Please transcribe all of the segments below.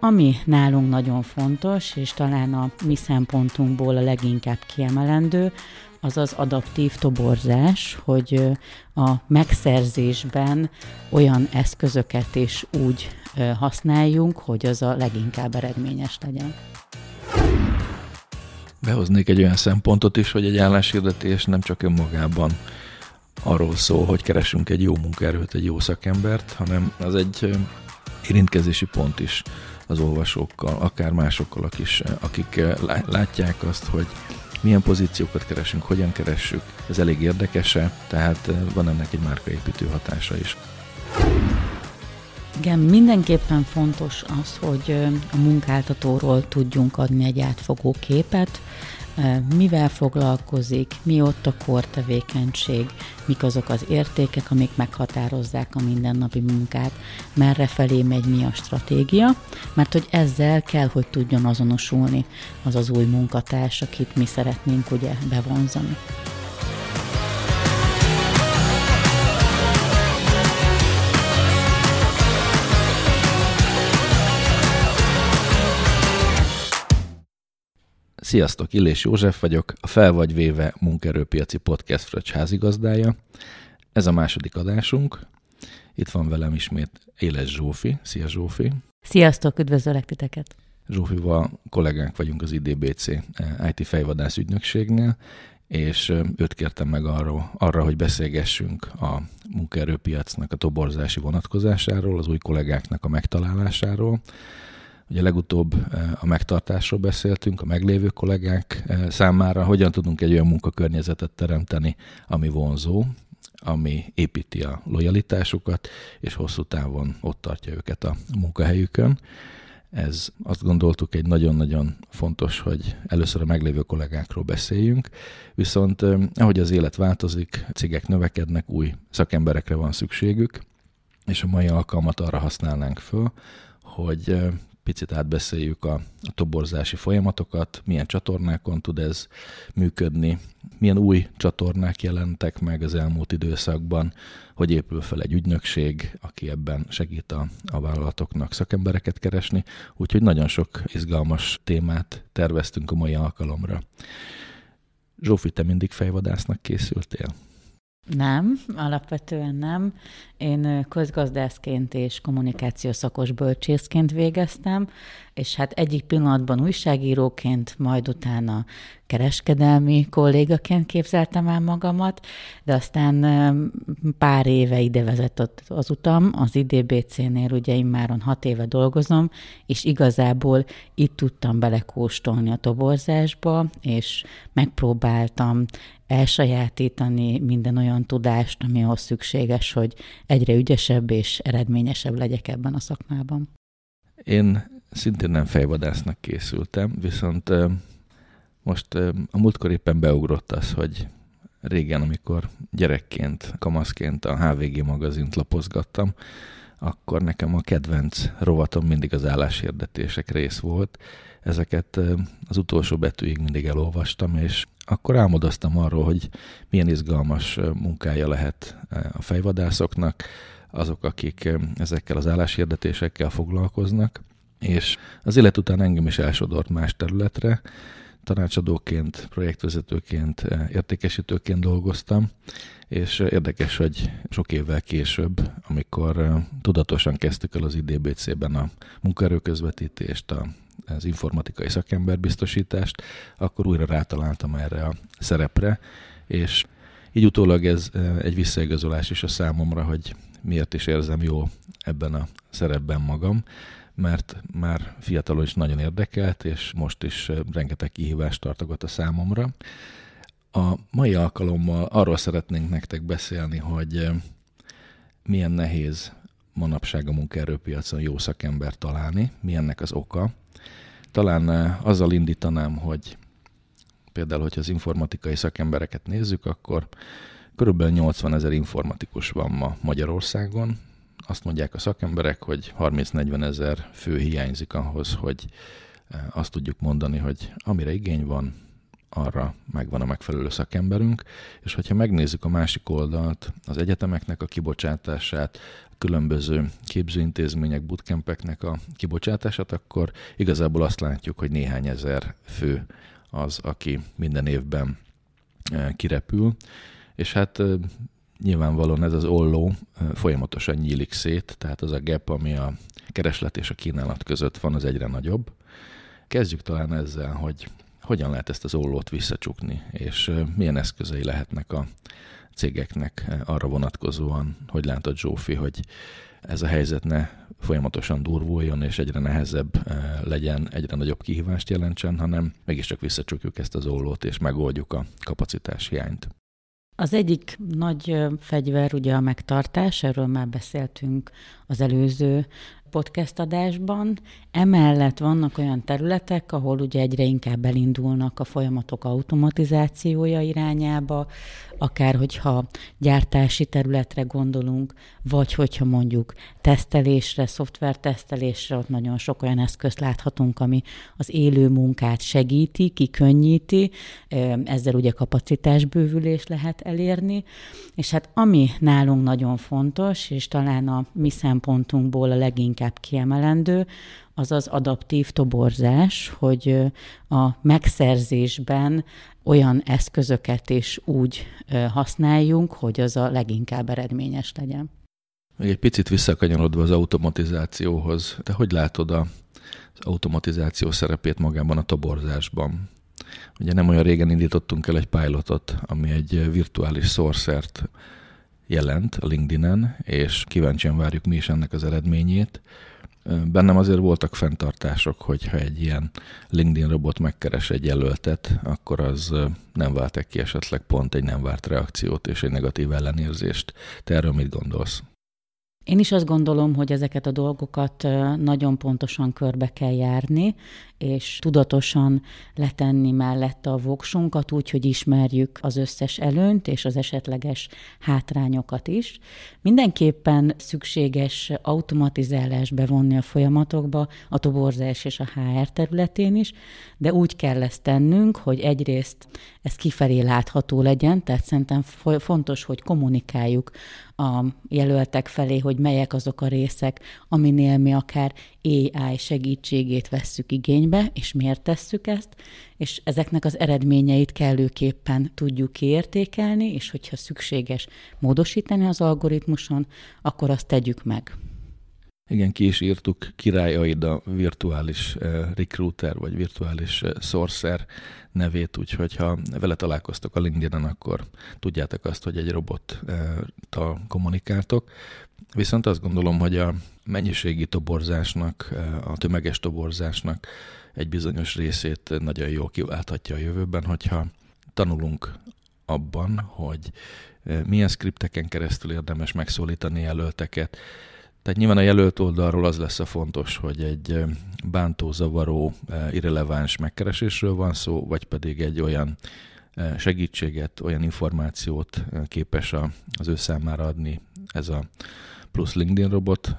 Ami nálunk nagyon fontos, és talán a mi szempontunkból a leginkább kiemelendő, az az adaptív toborzás, hogy a megszerzésben olyan eszközöket is úgy használjunk, hogy az a leginkább eredményes legyen. Behoznék egy olyan szempontot is, hogy egy álláshirdetés nem csak önmagában arról szól, hogy keresünk egy jó munkaerőt, egy jó szakembert, hanem az egy érintkezési pont is az olvasókkal, akár másokkal is, akik látják azt, hogy milyen pozíciókat keresünk, hogyan keressük, ez elég érdekese, tehát van ennek egy márkaépítő hatása is. Igen, mindenképpen fontos az, hogy a munkáltatóról tudjunk adni egy átfogó képet, mivel foglalkozik, mi ott a kortevékenység, mik azok az értékek, amik meghatározzák a mindennapi munkát, merre felé megy mi a stratégia, mert hogy ezzel kell, hogy tudjon azonosulni az az új munkatárs, akit mi szeretnénk ugye bevonzani. Sziasztok, Illés József vagyok, a Fel vagy véve munkerőpiaci podcast fröccs házigazdája. Ez a második adásunk. Itt van velem ismét Éles Zsófi. Szia Zsófi! Sziasztok, üdvözöllek titeket! Zsófival kollégánk vagyunk az IDBC eh, IT fejvadász ügynökségnél, és eh, őt kértem meg arra, arra, hogy beszélgessünk a munkaerőpiacnak a toborzási vonatkozásáról, az új kollégáknak a megtalálásáról, Ugye legutóbb eh, a megtartásról beszéltünk, a meglévő kollégák eh, számára, hogyan tudunk egy olyan munkakörnyezetet teremteni, ami vonzó, ami építi a lojalitásukat, és hosszú távon ott tartja őket a munkahelyükön. Ez azt gondoltuk egy nagyon-nagyon fontos, hogy először a meglévő kollégákról beszéljünk, viszont eh, ahogy az élet változik, cégek növekednek, új szakemberekre van szükségük, és a mai alkalmat arra használnánk föl, hogy picit átbeszéljük a, a toborzási folyamatokat, milyen csatornákon tud ez működni, milyen új csatornák jelentek meg az elmúlt időszakban, hogy épül fel egy ügynökség, aki ebben segít a, a vállalatoknak szakembereket keresni, úgyhogy nagyon sok izgalmas témát terveztünk a mai alkalomra. Zsófi, te mindig fejvadásznak készültél? Nem, alapvetően nem. Én közgazdászként és kommunikációszakos bölcsészként végeztem, és hát egyik pillanatban újságíróként, majd utána kereskedelmi kollégaként képzeltem el magamat, de aztán pár éve ide vezetett az utam, az IDBC-nél ugye immáron hat éve dolgozom, és igazából itt tudtam belekóstolni a toborzásba, és megpróbáltam elsajátítani minden olyan tudást, ami ahhoz szükséges, hogy egyre ügyesebb és eredményesebb legyek ebben a szakmában. Én szintén nem fejvadásznak készültem, viszont most a múltkor éppen beugrott az, hogy régen, amikor gyerekként, kamaszként a HVG magazint lapozgattam, akkor nekem a kedvenc rovatom mindig az álláshirdetések rész volt. Ezeket az utolsó betűig mindig elolvastam, és akkor álmodoztam arról, hogy milyen izgalmas munkája lehet a fejvadászoknak, azok, akik ezekkel az álláshirdetésekkel foglalkoznak, és az élet után engem is elsodort más területre, tanácsadóként, projektvezetőként, értékesítőként dolgoztam, és érdekes, hogy sok évvel később, amikor tudatosan kezdtük el az IDBC-ben a munkaerőközvetítést, a az informatikai szakemberbiztosítást, akkor újra rátaláltam erre a szerepre, és így utólag ez egy visszaigazolás is a számomra, hogy miért is érzem jó ebben a szerepben magam, mert már fiatalon is nagyon érdekelt, és most is rengeteg kihívást tartogat a számomra. A mai alkalommal arról szeretnénk nektek beszélni, hogy milyen nehéz manapság a munkaerőpiacon jó szakember találni, mi ennek az oka. Talán azzal indítanám, hogy például, hogyha az informatikai szakembereket nézzük, akkor körülbelül 80 ezer informatikus van ma Magyarországon. Azt mondják a szakemberek, hogy 30-40 ezer fő hiányzik ahhoz, hogy azt tudjuk mondani, hogy amire igény van, arra megvan a megfelelő szakemberünk, és hogyha megnézzük a másik oldalt, az egyetemeknek a kibocsátását, a különböző képzőintézmények, bootcampeknek a kibocsátását, akkor igazából azt látjuk, hogy néhány ezer fő az, aki minden évben eh, kirepül, és hát eh, nyilvánvalóan ez az olló eh, folyamatosan nyílik szét, tehát az a gap, ami a kereslet és a kínálat között van, az egyre nagyobb. Kezdjük talán ezzel, hogy hogyan lehet ezt az ollót visszacsukni, és milyen eszközei lehetnek a cégeknek arra vonatkozóan, hogy látod Zsófi, hogy ez a helyzet ne folyamatosan durvuljon, és egyre nehezebb legyen, egyre nagyobb kihívást jelentsen, hanem mégiscsak visszacsukjuk ezt az ollót, és megoldjuk a kapacitás hiányt. Az egyik nagy fegyver ugye a megtartás, erről már beszéltünk az előző podcast adásban. Emellett vannak olyan területek, ahol ugye egyre inkább elindulnak a folyamatok automatizációja irányába, akár hogyha gyártási területre gondolunk, vagy hogyha mondjuk tesztelésre, szoftvertesztelésre, ott nagyon sok olyan eszközt láthatunk, ami az élő munkát segíti, kikönnyíti, ezzel ugye kapacitásbővülés lehet elérni, és hát ami nálunk nagyon fontos, és talán a mi szempontunkból a leginkább kiemelendő, az az adaptív toborzás, hogy a megszerzésben olyan eszközöket is úgy használjunk, hogy az a leginkább eredményes legyen. Még egy picit visszakanyarodva az automatizációhoz, te hogy látod az automatizáció szerepét magában a toborzásban? Ugye nem olyan régen indítottunk el egy pilotot, ami egy virtuális sorcert jelent a LinkedIn-en, és kíváncsian várjuk mi is ennek az eredményét. Bennem azért voltak fenntartások, hogy ha egy ilyen LinkedIn robot megkeres egy jelöltet, akkor az nem vált ki esetleg pont egy nem várt reakciót és egy negatív ellenérzést. Te erről mit gondolsz? Én is azt gondolom, hogy ezeket a dolgokat nagyon pontosan körbe kell járni, és tudatosan letenni mellette a voksunkat, úgy, hogy ismerjük az összes előnyt és az esetleges hátrányokat is. Mindenképpen szükséges automatizálás bevonni a folyamatokba, a toborzás és a HR területén is, de úgy kell ezt tennünk, hogy egyrészt ez kifelé látható legyen, tehát szerintem fontos, hogy kommunikáljuk a jelöltek felé, hogy melyek azok a részek, aminél mi akár AI segítségét vesszük igénybe, és miért tesszük ezt, és ezeknek az eredményeit kellőképpen tudjuk kiértékelni, és hogyha szükséges módosítani az algoritmuson, akkor azt tegyük meg. Igen, ki is írtuk Király Aida virtuális uh, recruiter, vagy virtuális uh, sorcer nevét, úgyhogy ha vele találkoztok a LinkedIn-en, akkor tudjátok azt, hogy egy robottal kommunikáltok. Viszont azt gondolom, hogy a mennyiségi toborzásnak, a tömeges toborzásnak egy bizonyos részét nagyon jól kiválthatja a jövőben, hogyha tanulunk abban, hogy milyen skripteken keresztül érdemes megszólítani jelölteket, tehát nyilván a jelölt oldalról az lesz a fontos, hogy egy bántó, zavaró, irreleváns megkeresésről van szó, vagy pedig egy olyan segítséget, olyan információt képes az ő számára adni ez a plusz LinkedIn robot,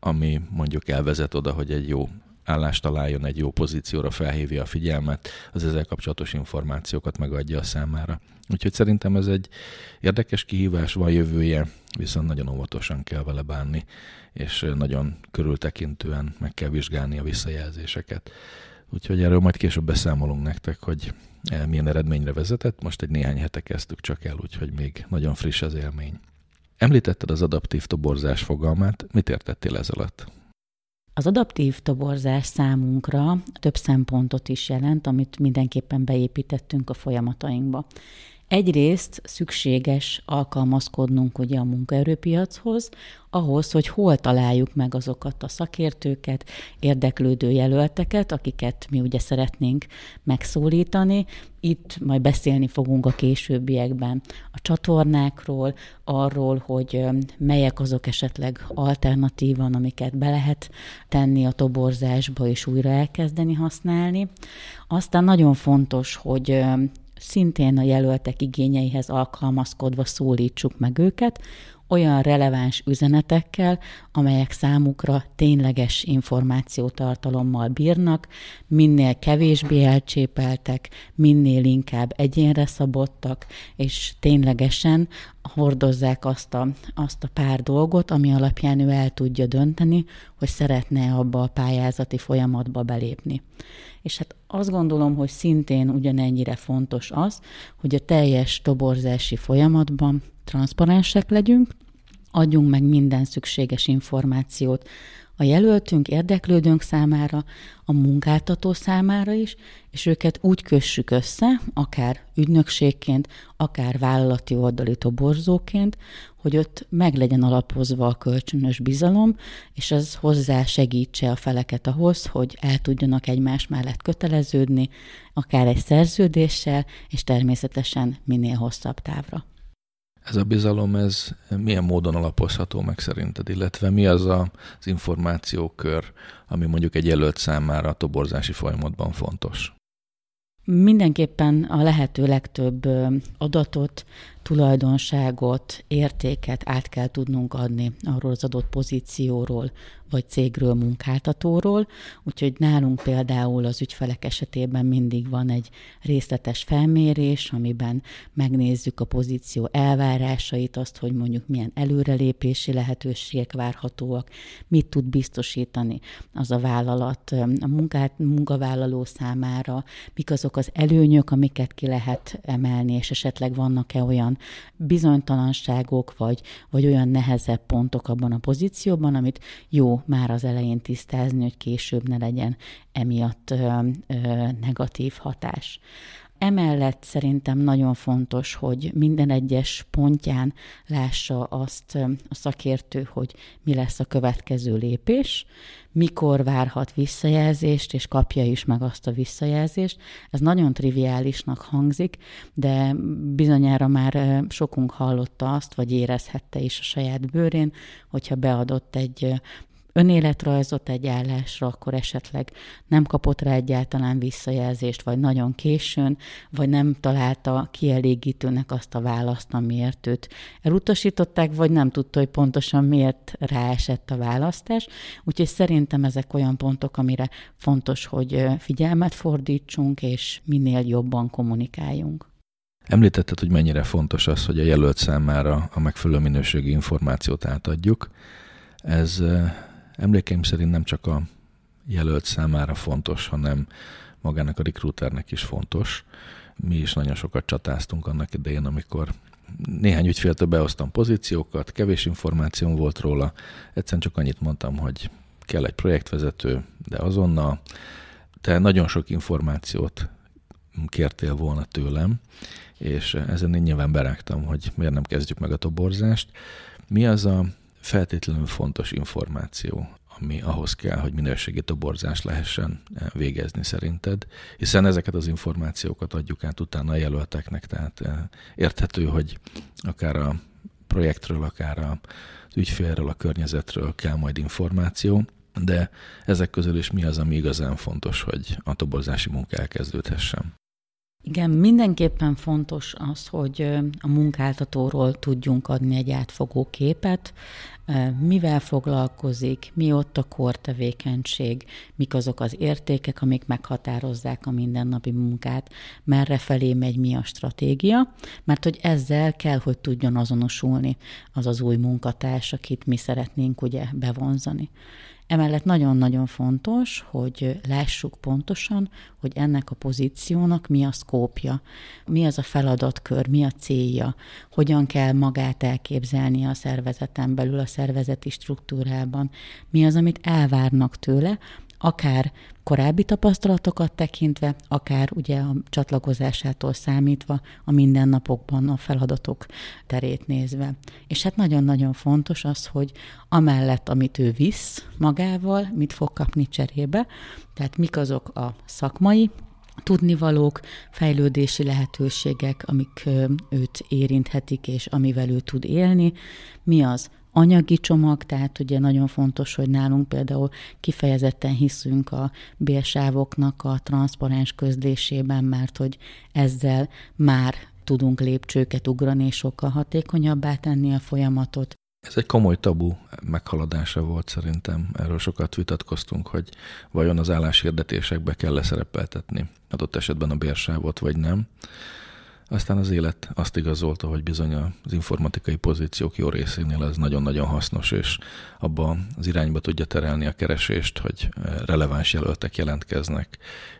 ami mondjuk elvezet oda, hogy egy jó állást találjon, egy jó pozícióra felhívja a figyelmet, az ezzel kapcsolatos információkat megadja a számára. Úgyhogy szerintem ez egy érdekes kihívás, van jövője, viszont nagyon óvatosan kell vele bánni, és nagyon körültekintően meg kell vizsgálni a visszajelzéseket. Úgyhogy erről majd később beszámolunk nektek, hogy milyen eredményre vezetett. Most egy néhány hete kezdtük csak el, úgyhogy még nagyon friss az élmény. Említetted az adaptív toborzás fogalmát, mit értettél ez alatt? Az adaptív toborzás számunkra több szempontot is jelent, amit mindenképpen beépítettünk a folyamatainkba. Egyrészt szükséges alkalmazkodnunk ugye a munkaerőpiachoz, ahhoz, hogy hol találjuk meg azokat a szakértőket, érdeklődő jelölteket, akiket mi ugye szeretnénk megszólítani. Itt majd beszélni fogunk a későbbiekben a csatornákról, arról, hogy melyek azok esetleg alternatívan, amiket be lehet tenni a toborzásba és újra elkezdeni használni. Aztán nagyon fontos, hogy szintén a jelöltek igényeihez alkalmazkodva szólítsuk meg őket, olyan releváns üzenetekkel, amelyek számukra tényleges információtartalommal bírnak, minél kevésbé elcsépeltek, minél inkább egyénre szabottak, és ténylegesen hordozzák azt a, azt a pár dolgot, ami alapján ő el tudja dönteni, hogy szeretne abba a pályázati folyamatba belépni. És hát azt gondolom, hogy szintén ugyanennyire fontos az, hogy a teljes toborzási folyamatban transzparensek legyünk, adjunk meg minden szükséges információt a jelöltünk, érdeklődőnk számára, a munkáltató számára is, és őket úgy kössük össze, akár ügynökségként, akár vállalati oldali toborzóként, hogy ott meg legyen alapozva a kölcsönös bizalom, és ez hozzá segítse a feleket ahhoz, hogy el tudjanak egymás mellett köteleződni, akár egy szerződéssel, és természetesen minél hosszabb távra. Ez a bizalom, ez milyen módon alapozható meg szerinted, illetve mi az a, az információkör, ami mondjuk egy jelölt számára a toborzási folyamatban fontos? Mindenképpen a lehető legtöbb adatot, tulajdonságot, értéket át kell tudnunk adni arról az adott pozícióról, vagy cégről, munkáltatóról, úgyhogy nálunk például az ügyfelek esetében mindig van egy részletes felmérés, amiben megnézzük a pozíció elvárásait, azt, hogy mondjuk milyen előrelépési lehetőségek várhatóak, mit tud biztosítani az a vállalat a munkát, munkavállaló számára, mik azok az előnyök, amiket ki lehet emelni, és esetleg vannak-e olyan bizonytalanságok, vagy, vagy olyan nehezebb pontok abban a pozícióban, amit jó már az elején tisztázni, hogy később ne legyen emiatt ö, ö, negatív hatás. Emellett szerintem nagyon fontos, hogy minden egyes pontján lássa azt a szakértő, hogy mi lesz a következő lépés, mikor várhat visszajelzést, és kapja is meg azt a visszajelzést. Ez nagyon triviálisnak hangzik, de bizonyára már sokunk hallotta azt, vagy érezhette is a saját bőrén, hogyha beadott egy önéletrajzot egy állásra, akkor esetleg nem kapott rá egyáltalán visszajelzést, vagy nagyon későn, vagy nem találta kielégítőnek azt a választ, amiért őt elutasították, vagy nem tudta, hogy pontosan miért ráesett a választás. Úgyhogy szerintem ezek olyan pontok, amire fontos, hogy figyelmet fordítsunk, és minél jobban kommunikáljunk. Említetted, hogy mennyire fontos az, hogy a jelölt számára a megfelelő minőségi információt átadjuk. Ez emlékeim szerint nem csak a jelölt számára fontos, hanem magának a recruiternek is fontos. Mi is nagyon sokat csatáztunk annak idején, amikor néhány ügyféltől behoztam pozíciókat, kevés információm volt róla, egyszerűen csak annyit mondtam, hogy kell egy projektvezető, de azonnal te nagyon sok információt kértél volna tőlem, és ezen én nyilván berágtam, hogy miért nem kezdjük meg a toborzást. Mi az a feltétlenül fontos információ, ami ahhoz kell, hogy minőségi toborzást lehessen eh, végezni szerinted, hiszen ezeket az információkat adjuk át utána a jelölteknek, tehát eh, érthető, hogy akár a projektről, akár az ügyfélről, a környezetről kell majd információ, de ezek közül is mi az, ami igazán fontos, hogy a toborzási munka elkezdődhessen? Igen, mindenképpen fontos az, hogy a munkáltatóról tudjunk adni egy átfogó képet, mivel foglalkozik, mi ott a kortevékenység, mik azok az értékek, amik meghatározzák a mindennapi munkát, merre felé megy mi a stratégia, mert hogy ezzel kell, hogy tudjon azonosulni az az új munkatárs, akit mi szeretnénk ugye bevonzani. Emellett nagyon-nagyon fontos, hogy lássuk pontosan, hogy ennek a pozíciónak mi a szkópja, mi az a feladatkör, mi a célja, hogyan kell magát elképzelni a szervezeten belül, a szervezeti struktúrában, mi az, amit elvárnak tőle, akár korábbi tapasztalatokat tekintve, akár ugye a csatlakozásától számítva a mindennapokban a feladatok terét nézve. És hát nagyon-nagyon fontos az, hogy amellett, amit ő visz magával, mit fog kapni cserébe, tehát mik azok a szakmai tudnivalók, fejlődési lehetőségek, amik őt érinthetik, és amivel ő tud élni, mi az anyagi csomag, tehát ugye nagyon fontos, hogy nálunk például kifejezetten hiszünk a bélsávoknak a transzparens közlésében, mert hogy ezzel már tudunk lépcsőket ugrani, és sokkal hatékonyabbá tenni a folyamatot. Ez egy komoly tabu meghaladása volt szerintem. Erről sokat vitatkoztunk, hogy vajon az álláshirdetésekbe kell leszerepeltetni adott esetben a bérsávot, vagy nem. Aztán az élet azt igazolta, hogy bizony az informatikai pozíciók jó részénél ez nagyon-nagyon hasznos, és abba az irányba tudja terelni a keresést, hogy releváns jelöltek jelentkeznek,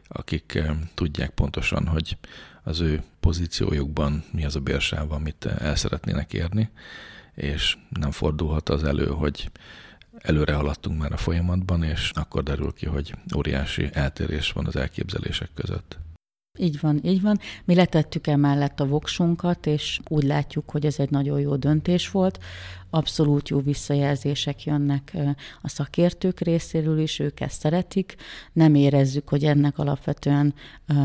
akik tudják pontosan, hogy az ő pozíciójukban mi az a bérsáv, amit el szeretnének érni, és nem fordulhat az elő, hogy előre haladtunk már a folyamatban, és akkor derül ki, hogy óriási eltérés van az elképzelések között. Így van, így van. Mi letettük emellett a voksunkat, és úgy látjuk, hogy ez egy nagyon jó döntés volt abszolút jó visszajelzések jönnek a szakértők részéről is, ők ezt szeretik. Nem érezzük, hogy ennek alapvetően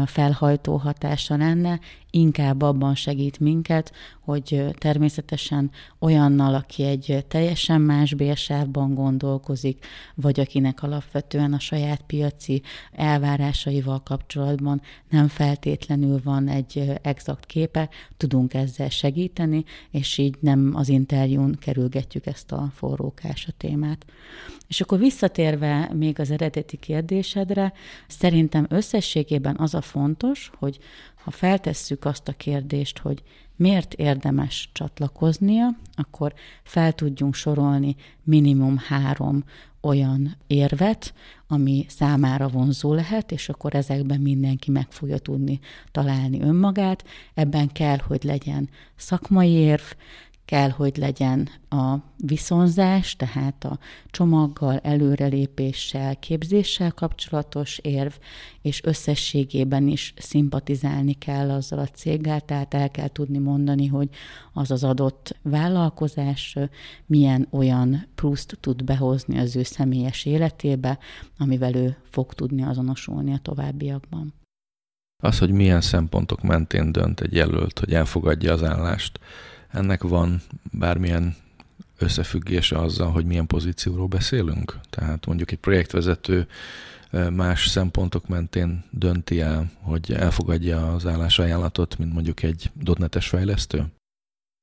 felhajtó hatása lenne, inkább abban segít minket, hogy természetesen olyannal, aki egy teljesen más bérsávban gondolkozik, vagy akinek alapvetően a saját piaci elvárásaival kapcsolatban nem feltétlenül van egy exakt képe, tudunk ezzel segíteni, és így nem az interjún kerül kerülgetjük ezt a forrókás a témát. És akkor visszatérve még az eredeti kérdésedre, szerintem összességében az a fontos, hogy ha feltesszük azt a kérdést, hogy miért érdemes csatlakoznia, akkor fel tudjunk sorolni minimum három olyan érvet, ami számára vonzó lehet, és akkor ezekben mindenki meg fogja tudni találni önmagát. Ebben kell, hogy legyen szakmai érv, kell, hogy legyen a viszonzás, tehát a csomaggal, előrelépéssel, képzéssel kapcsolatos érv, és összességében is szimpatizálni kell azzal a céggel, tehát el kell tudni mondani, hogy az az adott vállalkozás milyen olyan pluszt tud behozni az ő személyes életébe, amivel ő fog tudni azonosulni a továbbiakban. Az, hogy milyen szempontok mentén dönt egy jelölt, hogy elfogadja az állást, ennek van bármilyen összefüggése azzal, hogy milyen pozícióról beszélünk? Tehát mondjuk egy projektvezető más szempontok mentén dönti el, hogy elfogadja az állásajánlatot, mint mondjuk egy dotnetes fejlesztő?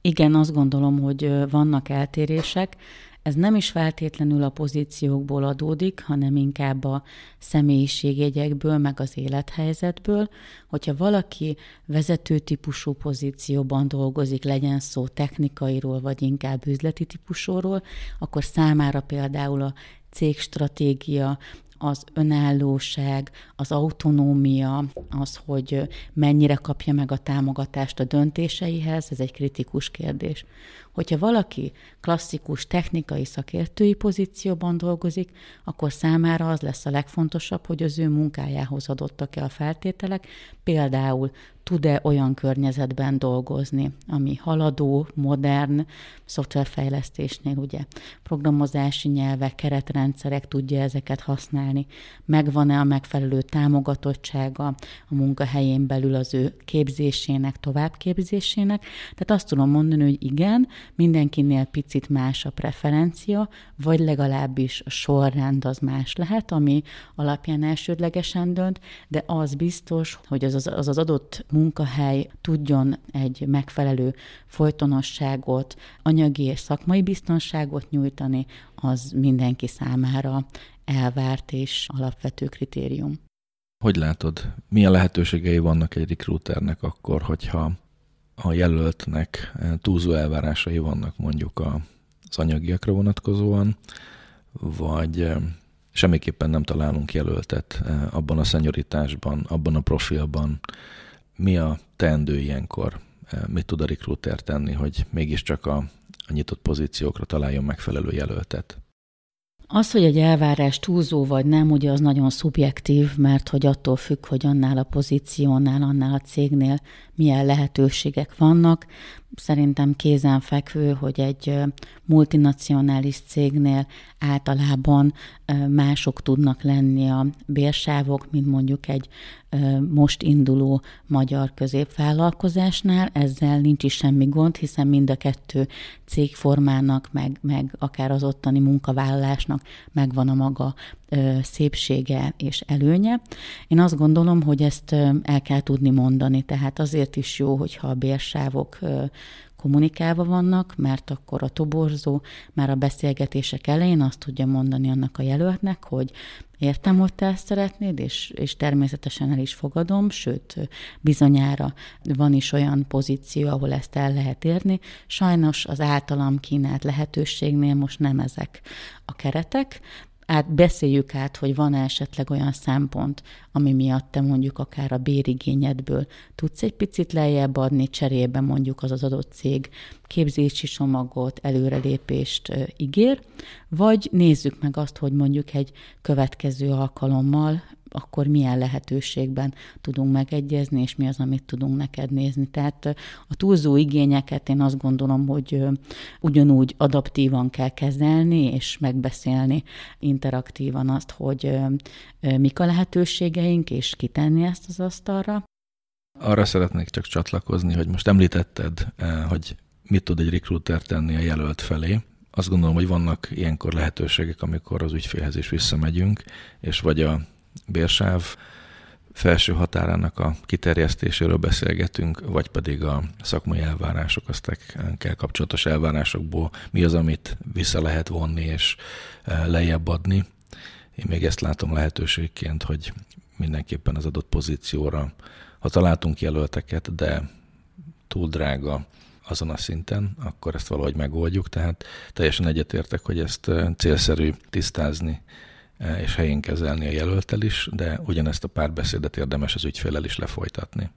Igen, azt gondolom, hogy vannak eltérések. Ez nem is feltétlenül a pozíciókból adódik, hanem inkább a személyiségjegyekből, meg az élethelyzetből. Hogyha valaki vezető típusú pozícióban dolgozik, legyen szó technikairól, vagy inkább üzleti típusúról, akkor számára például a cégstratégia, az önállóság, az autonómia, az, hogy mennyire kapja meg a támogatást a döntéseihez, ez egy kritikus kérdés. Hogyha valaki klasszikus technikai szakértői pozícióban dolgozik, akkor számára az lesz a legfontosabb, hogy az ő munkájához adottak-e a feltételek, például tud-e olyan környezetben dolgozni, ami haladó, modern, szoftverfejlesztésnél ugye programozási nyelvek, keretrendszerek tudja ezeket használni, megvan-e a megfelelő támogatottsága a munkahelyén belül az ő képzésének, továbbképzésének. Tehát azt tudom mondani, hogy igen, mindenkinél picit más a preferencia, vagy legalábbis a sorrend az más lehet, ami alapján elsődlegesen dönt, de az biztos, hogy az az, az, az adott munkahely tudjon egy megfelelő folytonosságot, anyagi és szakmai biztonságot nyújtani, az mindenki számára elvárt és alapvető kritérium. Hogy látod, milyen lehetőségei vannak egy recruiternek akkor, hogyha a jelöltnek túlzó elvárásai vannak mondjuk az anyagiakra vonatkozóan, vagy semmiképpen nem találunk jelöltet abban a szenyoritásban, abban a profilban. Mi a teendő ilyenkor? Mit tud a recruiter tenni, hogy mégiscsak a, a nyitott pozíciókra találjon megfelelő jelöltet? Az, hogy egy elvárás túlzó vagy nem, ugye az nagyon szubjektív, mert hogy attól függ, hogy annál a pozíciónál, annál a cégnél milyen lehetőségek vannak. Szerintem kézenfekvő, hogy egy multinacionális cégnél általában mások tudnak lenni a bérsávok, mint mondjuk egy most induló magyar középvállalkozásnál. Ezzel nincs is semmi gond, hiszen mind a kettő cégformának, meg, meg akár az ottani munkavállalásnak megvan a maga szépsége és előnye. Én azt gondolom, hogy ezt el kell tudni mondani, tehát azért is jó, hogyha a bérsávok kommunikálva vannak, mert akkor a toborzó már a beszélgetések elején azt tudja mondani annak a jelöltnek, hogy értem, hogy te ezt szeretnéd, és, és természetesen el is fogadom, sőt, bizonyára van is olyan pozíció, ahol ezt el lehet érni. Sajnos az általam kínált lehetőségnél most nem ezek a keretek, át, beszéljük át, hogy van esetleg olyan szempont, ami miatt te mondjuk akár a bérigényedből tudsz egy picit lejjebb adni, cserébe mondjuk az az adott cég képzési csomagot, előrelépést ígér, vagy nézzük meg azt, hogy mondjuk egy következő alkalommal akkor milyen lehetőségben tudunk megegyezni, és mi az, amit tudunk neked nézni. Tehát a túlzó igényeket én azt gondolom, hogy ugyanúgy adaptívan kell kezelni, és megbeszélni interaktívan azt, hogy mik a lehetőségeink, és kitenni ezt az asztalra. Arra szeretnék csak csatlakozni, hogy most említetted, hogy mit tud egy recruiter tenni a jelölt felé. Azt gondolom, hogy vannak ilyenkor lehetőségek, amikor az ügyfélhez is visszamegyünk, és vagy a bérsáv felső határának a kiterjesztéséről beszélgetünk, vagy pedig a szakmai elvárások, kell kapcsolatos elvárásokból mi az, amit vissza lehet vonni és e, lejjebb adni. Én még ezt látom lehetőségként, hogy mindenképpen az adott pozícióra, ha találtunk jelölteket, de túl drága azon a szinten, akkor ezt valahogy megoldjuk. Tehát teljesen egyetértek, hogy ezt e, célszerű tisztázni és helyén kezelni a jelöltel is, de ugyanezt a párbeszédet érdemes az ügyfélel is lefolytatni.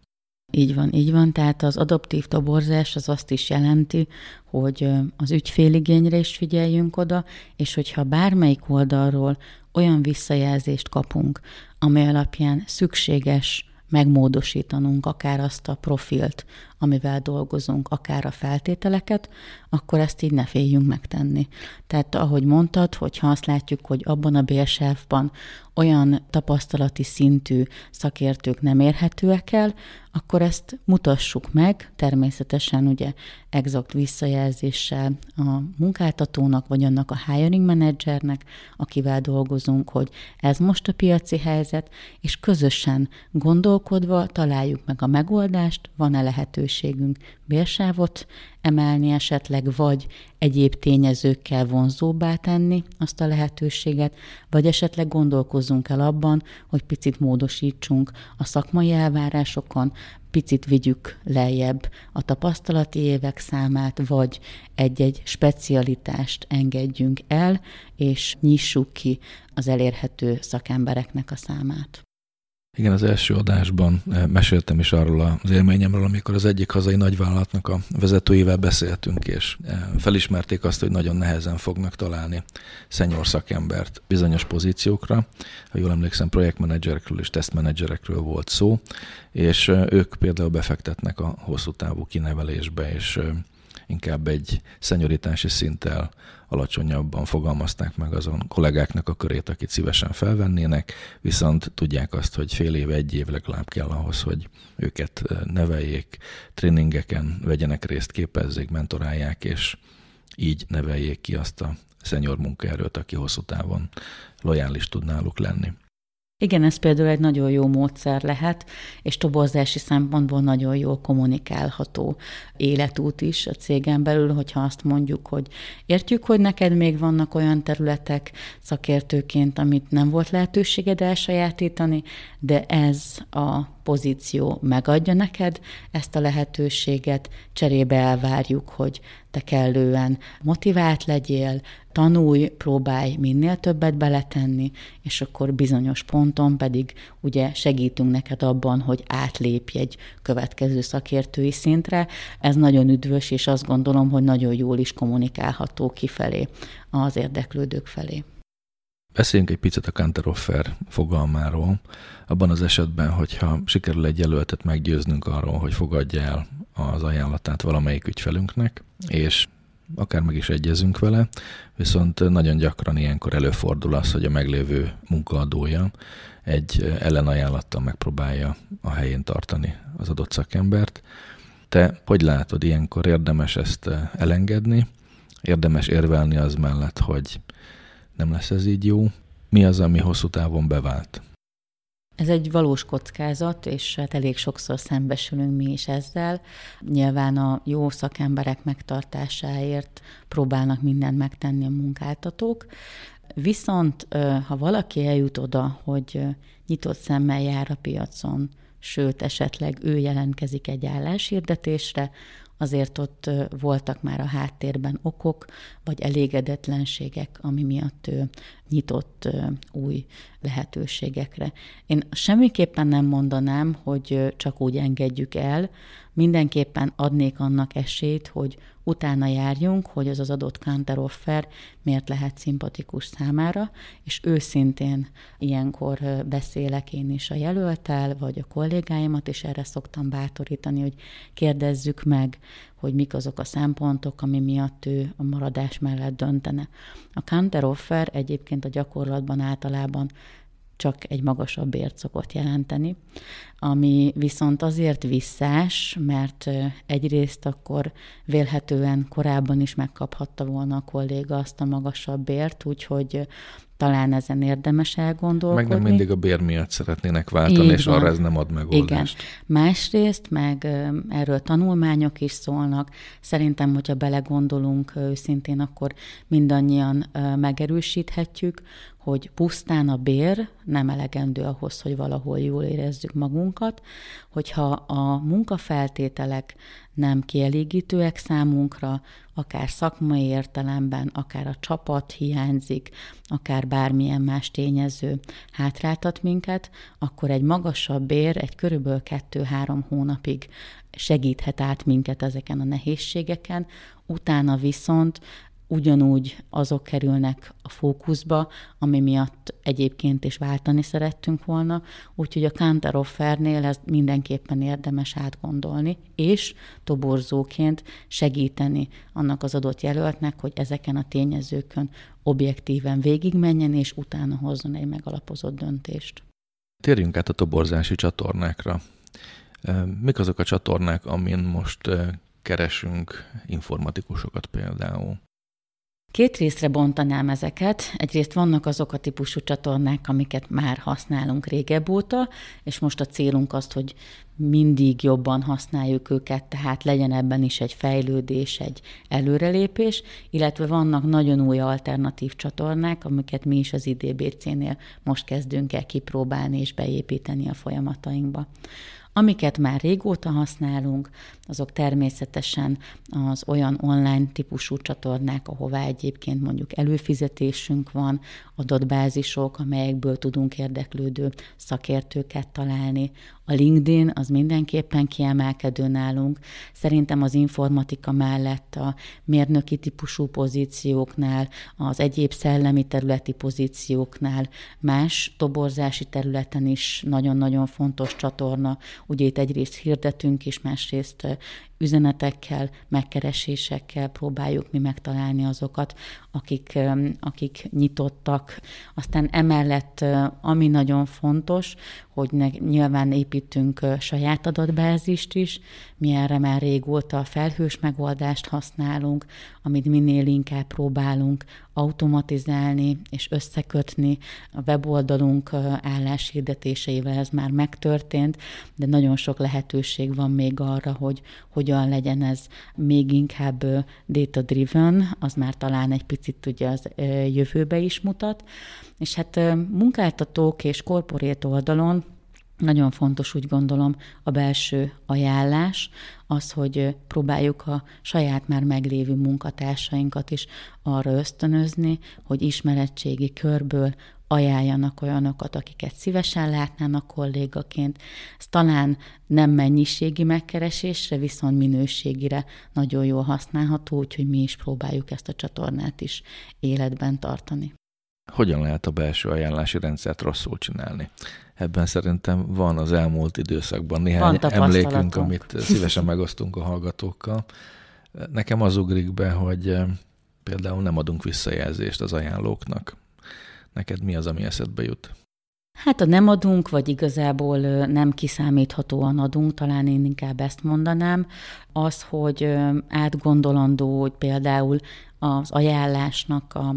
Így van, így van. Tehát az adoptív toborzás az azt is jelenti, hogy az ügyféligényre is figyeljünk oda, és hogyha bármelyik oldalról olyan visszajelzést kapunk, amely alapján szükséges megmódosítanunk akár azt a profilt, amivel dolgozunk, akár a feltételeket, akkor ezt így ne féljünk megtenni. Tehát ahogy mondtad, hogyha azt látjuk, hogy abban a bérselfban olyan tapasztalati szintű szakértők nem érhetőek el, akkor ezt mutassuk meg, természetesen ugye exakt visszajelzéssel a munkáltatónak, vagy annak a hiring managernek, akivel dolgozunk, hogy ez most a piaci helyzet, és közösen gondolkodva találjuk meg a megoldást, van-e lehetőségünk bérsávot emelni esetleg, vagy egyéb tényezőkkel vonzóbbá tenni azt a lehetőséget, vagy esetleg gondolkozzunk el abban, hogy picit módosítsunk a szakmai elvárásokon, picit vigyük lejjebb a tapasztalati évek számát, vagy egy-egy specialitást engedjünk el, és nyissuk ki az elérhető szakembereknek a számát. Igen, az első adásban eh, meséltem is arról az élményemről, amikor az egyik hazai nagyvállalatnak a vezetőivel beszéltünk, és eh, felismerték azt, hogy nagyon nehezen fognak találni szenyor szakembert bizonyos pozíciókra. Ha jól emlékszem, projektmenedzserekről és tesztmenedzserekről volt szó, és eh, ők például befektetnek a hosszú távú kinevelésbe, és inkább egy szenyoritási szinttel alacsonyabban fogalmazták meg azon kollégáknak a körét, akit szívesen felvennének, viszont tudják azt, hogy fél év, egy év legalább kell ahhoz, hogy őket neveljék, tréningeken vegyenek részt, képezzék, mentorálják, és így neveljék ki azt a szenyor munkaerőt, aki hosszú távon lojális tud náluk lenni. Igen, ez például egy nagyon jó módszer lehet, és toborzási szempontból nagyon jól kommunikálható életút is a cégen belül, hogyha azt mondjuk, hogy értjük, hogy neked még vannak olyan területek szakértőként, amit nem volt lehetőséged elsajátítani, de ez a pozíció megadja neked ezt a lehetőséget, cserébe elvárjuk, hogy te kellően motivált legyél, tanulj, próbálj minél többet beletenni, és akkor bizonyos ponton pedig ugye segítünk neked abban, hogy átlépj egy következő szakértői szintre. Ez nagyon üdvös, és azt gondolom, hogy nagyon jól is kommunikálható kifelé az érdeklődők felé. Beszéljünk egy picit a counteroffer fogalmáról. Abban az esetben, hogyha sikerül egy jelöltet meggyőznünk arról, hogy fogadja el az ajánlatát valamelyik ügyfelünknek, és akár meg is egyezünk vele, viszont nagyon gyakran ilyenkor előfordul az, hogy a meglévő munkaadója egy ellenajánlattal megpróbálja a helyén tartani az adott szakembert. Te hogy látod, ilyenkor érdemes ezt elengedni, érdemes érvelni az mellett, hogy nem lesz ez így jó, Mi az, ami hosszú távon bevált? Ez egy valós kockázat, és hát elég sokszor szembesülünk mi is ezzel. Nyilván a jó szakemberek megtartásáért próbálnak mindent megtenni a munkáltatók, viszont ha valaki eljut oda, hogy nyitott szemmel jár a piacon, sőt, esetleg ő jelentkezik egy álláshirdetésre, azért ott voltak már a háttérben okok, vagy elégedetlenségek, ami miatt ő nyitott új lehetőségekre. Én semmiképpen nem mondanám, hogy csak úgy engedjük el, mindenképpen adnék annak esélyt, hogy utána járjunk, hogy az az adott counteroffer miért lehet szimpatikus számára, és őszintén ilyenkor beszélek én is a jelöltel, vagy a kollégáimat, és erre szoktam bátorítani, hogy kérdezzük meg, hogy mik azok a szempontok, ami miatt ő a maradás mellett döntene. A counteroffer egyébként a gyakorlatban általában csak egy magasabb bért szokott jelenteni, ami viszont azért visszás, mert egyrészt akkor vélhetően korábban is megkaphatta volna a kolléga azt a magasabb bért, úgyhogy talán ezen érdemes elgondolkodni. Meg nem mindig a bér miatt szeretnének váltani, Így és van. arra ez nem ad megoldást. Igen. Másrészt meg erről tanulmányok is szólnak. Szerintem, hogyha belegondolunk őszintén, akkor mindannyian megerősíthetjük, hogy pusztán a bér nem elegendő ahhoz, hogy valahol jól érezzük magunkat, hogyha a munkafeltételek nem kielégítőek számunkra, akár szakmai értelemben, akár a csapat hiányzik, akár bármilyen más tényező hátráltat minket, akkor egy magasabb bér egy körülbelül 2-3 hónapig segíthet át minket ezeken a nehézségeken, utána viszont ugyanúgy azok kerülnek a fókuszba, ami miatt egyébként is váltani szerettünk volna, úgyhogy a counteroffernél ez mindenképpen érdemes átgondolni, és toborzóként segíteni annak az adott jelöltnek, hogy ezeken a tényezőkön objektíven végigmenjen, és utána hozzon egy megalapozott döntést. Térjünk át a toborzási csatornákra. Mik azok a csatornák, amin most keresünk informatikusokat például? Két részre bontanám ezeket. Egyrészt vannak azok a típusú csatornák, amiket már használunk régebb óta, és most a célunk az, hogy mindig jobban használjuk őket, tehát legyen ebben is egy fejlődés, egy előrelépés, illetve vannak nagyon új alternatív csatornák, amiket mi is az IDBC-nél most kezdünk el kipróbálni és beépíteni a folyamatainkba. Amiket már régóta használunk, azok természetesen az olyan online típusú csatornák, ahová egyébként mondjuk előfizetésünk van, adatbázisok, amelyekből tudunk érdeklődő szakértőket találni. A LinkedIn az mindenképpen kiemelkedő nálunk. Szerintem az informatika mellett a mérnöki típusú pozícióknál, az egyéb szellemi területi pozícióknál, más toborzási területen is nagyon-nagyon fontos csatorna. Ugye itt egyrészt hirdetünk, és másrészt üzenetekkel, megkeresésekkel próbáljuk mi megtalálni azokat, akik, akik nyitottak. Aztán emellett, ami nagyon fontos, hogy ne, nyilván építünk saját adatbázist is, mi erre már régóta a felhős megoldást használunk, amit minél inkább próbálunk automatizálni és összekötni. A weboldalunk álláshirdetéseivel ez már megtörtént, de nagyon sok lehetőség van még arra, hogy hogyan legyen ez még inkább data-driven, az már talán egy picit ugye az jövőbe is mutat. És hát munkáltatók és korporét oldalon nagyon fontos, úgy gondolom, a belső ajánlás, az, hogy próbáljuk a saját már meglévő munkatársainkat is arra ösztönözni, hogy ismerettségi körből ajánljanak olyanokat, akiket szívesen látnának kollégaként. Ez talán nem mennyiségi megkeresésre, viszont minőségire nagyon jól használható, úgyhogy mi is próbáljuk ezt a csatornát is életben tartani. Hogyan lehet a belső ajánlási rendszert rosszul csinálni? Ebben szerintem van az elmúlt időszakban néhány emlékünk, amit szívesen megosztunk a hallgatókkal. Nekem az ugrik be, hogy eh, például nem adunk visszajelzést az ajánlóknak. Neked mi az, ami eszedbe jut? Hát ha nem adunk, vagy igazából nem kiszámíthatóan adunk, talán én inkább ezt mondanám, az, hogy átgondolandó, hogy például az ajánlásnak a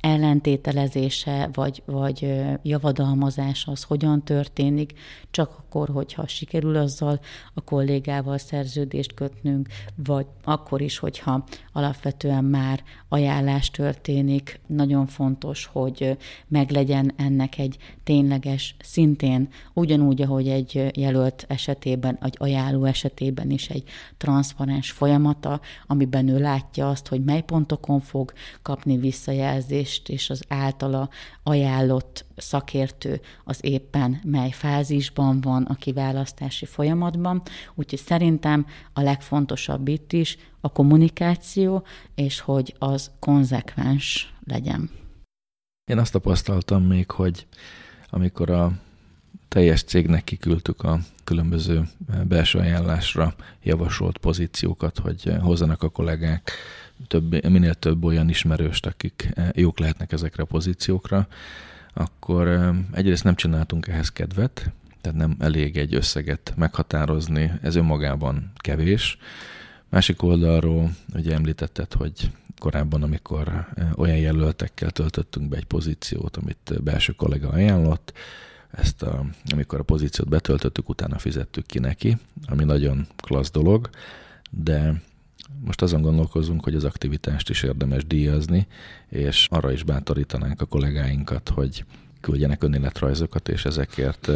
ellentételezése, vagy, vagy javadalmazás az hogyan történik, csak akkor, hogyha sikerül azzal a kollégával szerződést kötnünk, vagy akkor is, hogyha alapvetően már ajánlás történik. Nagyon fontos, hogy meglegyen ennek egy tényleges, szintén ugyanúgy, ahogy egy jelölt esetében, egy ajánló esetében is egy transzparens folyamata, amiben ő látja azt, hogy mely pontokon fog kapni visszajelzést, és az általa ajánlott szakértő az éppen mely fázisban van a kiválasztási folyamatban. Úgyhogy szerintem a legfontosabb itt is a kommunikáció, és hogy az konzekvens legyen. Én azt tapasztaltam még, hogy amikor a teljes cégnek kiküldtük a különböző belső ajánlásra javasolt pozíciókat, hogy hozzanak a kollégák több, minél több olyan ismerőst, akik jók lehetnek ezekre a pozíciókra, akkor egyrészt nem csináltunk ehhez kedvet, tehát nem elég egy összeget meghatározni, ez önmagában kevés. Másik oldalról ugye említetted, hogy korábban, amikor olyan jelöltekkel töltöttünk be egy pozíciót, amit belső kollega ajánlott, ezt a, amikor a pozíciót betöltöttük, utána fizettük ki neki, ami nagyon klassz dolog, de most azon gondolkozunk, hogy az aktivitást is érdemes díjazni, és arra is bátorítanánk a kollégáinkat, hogy küldjenek önéletrajzokat, és ezekért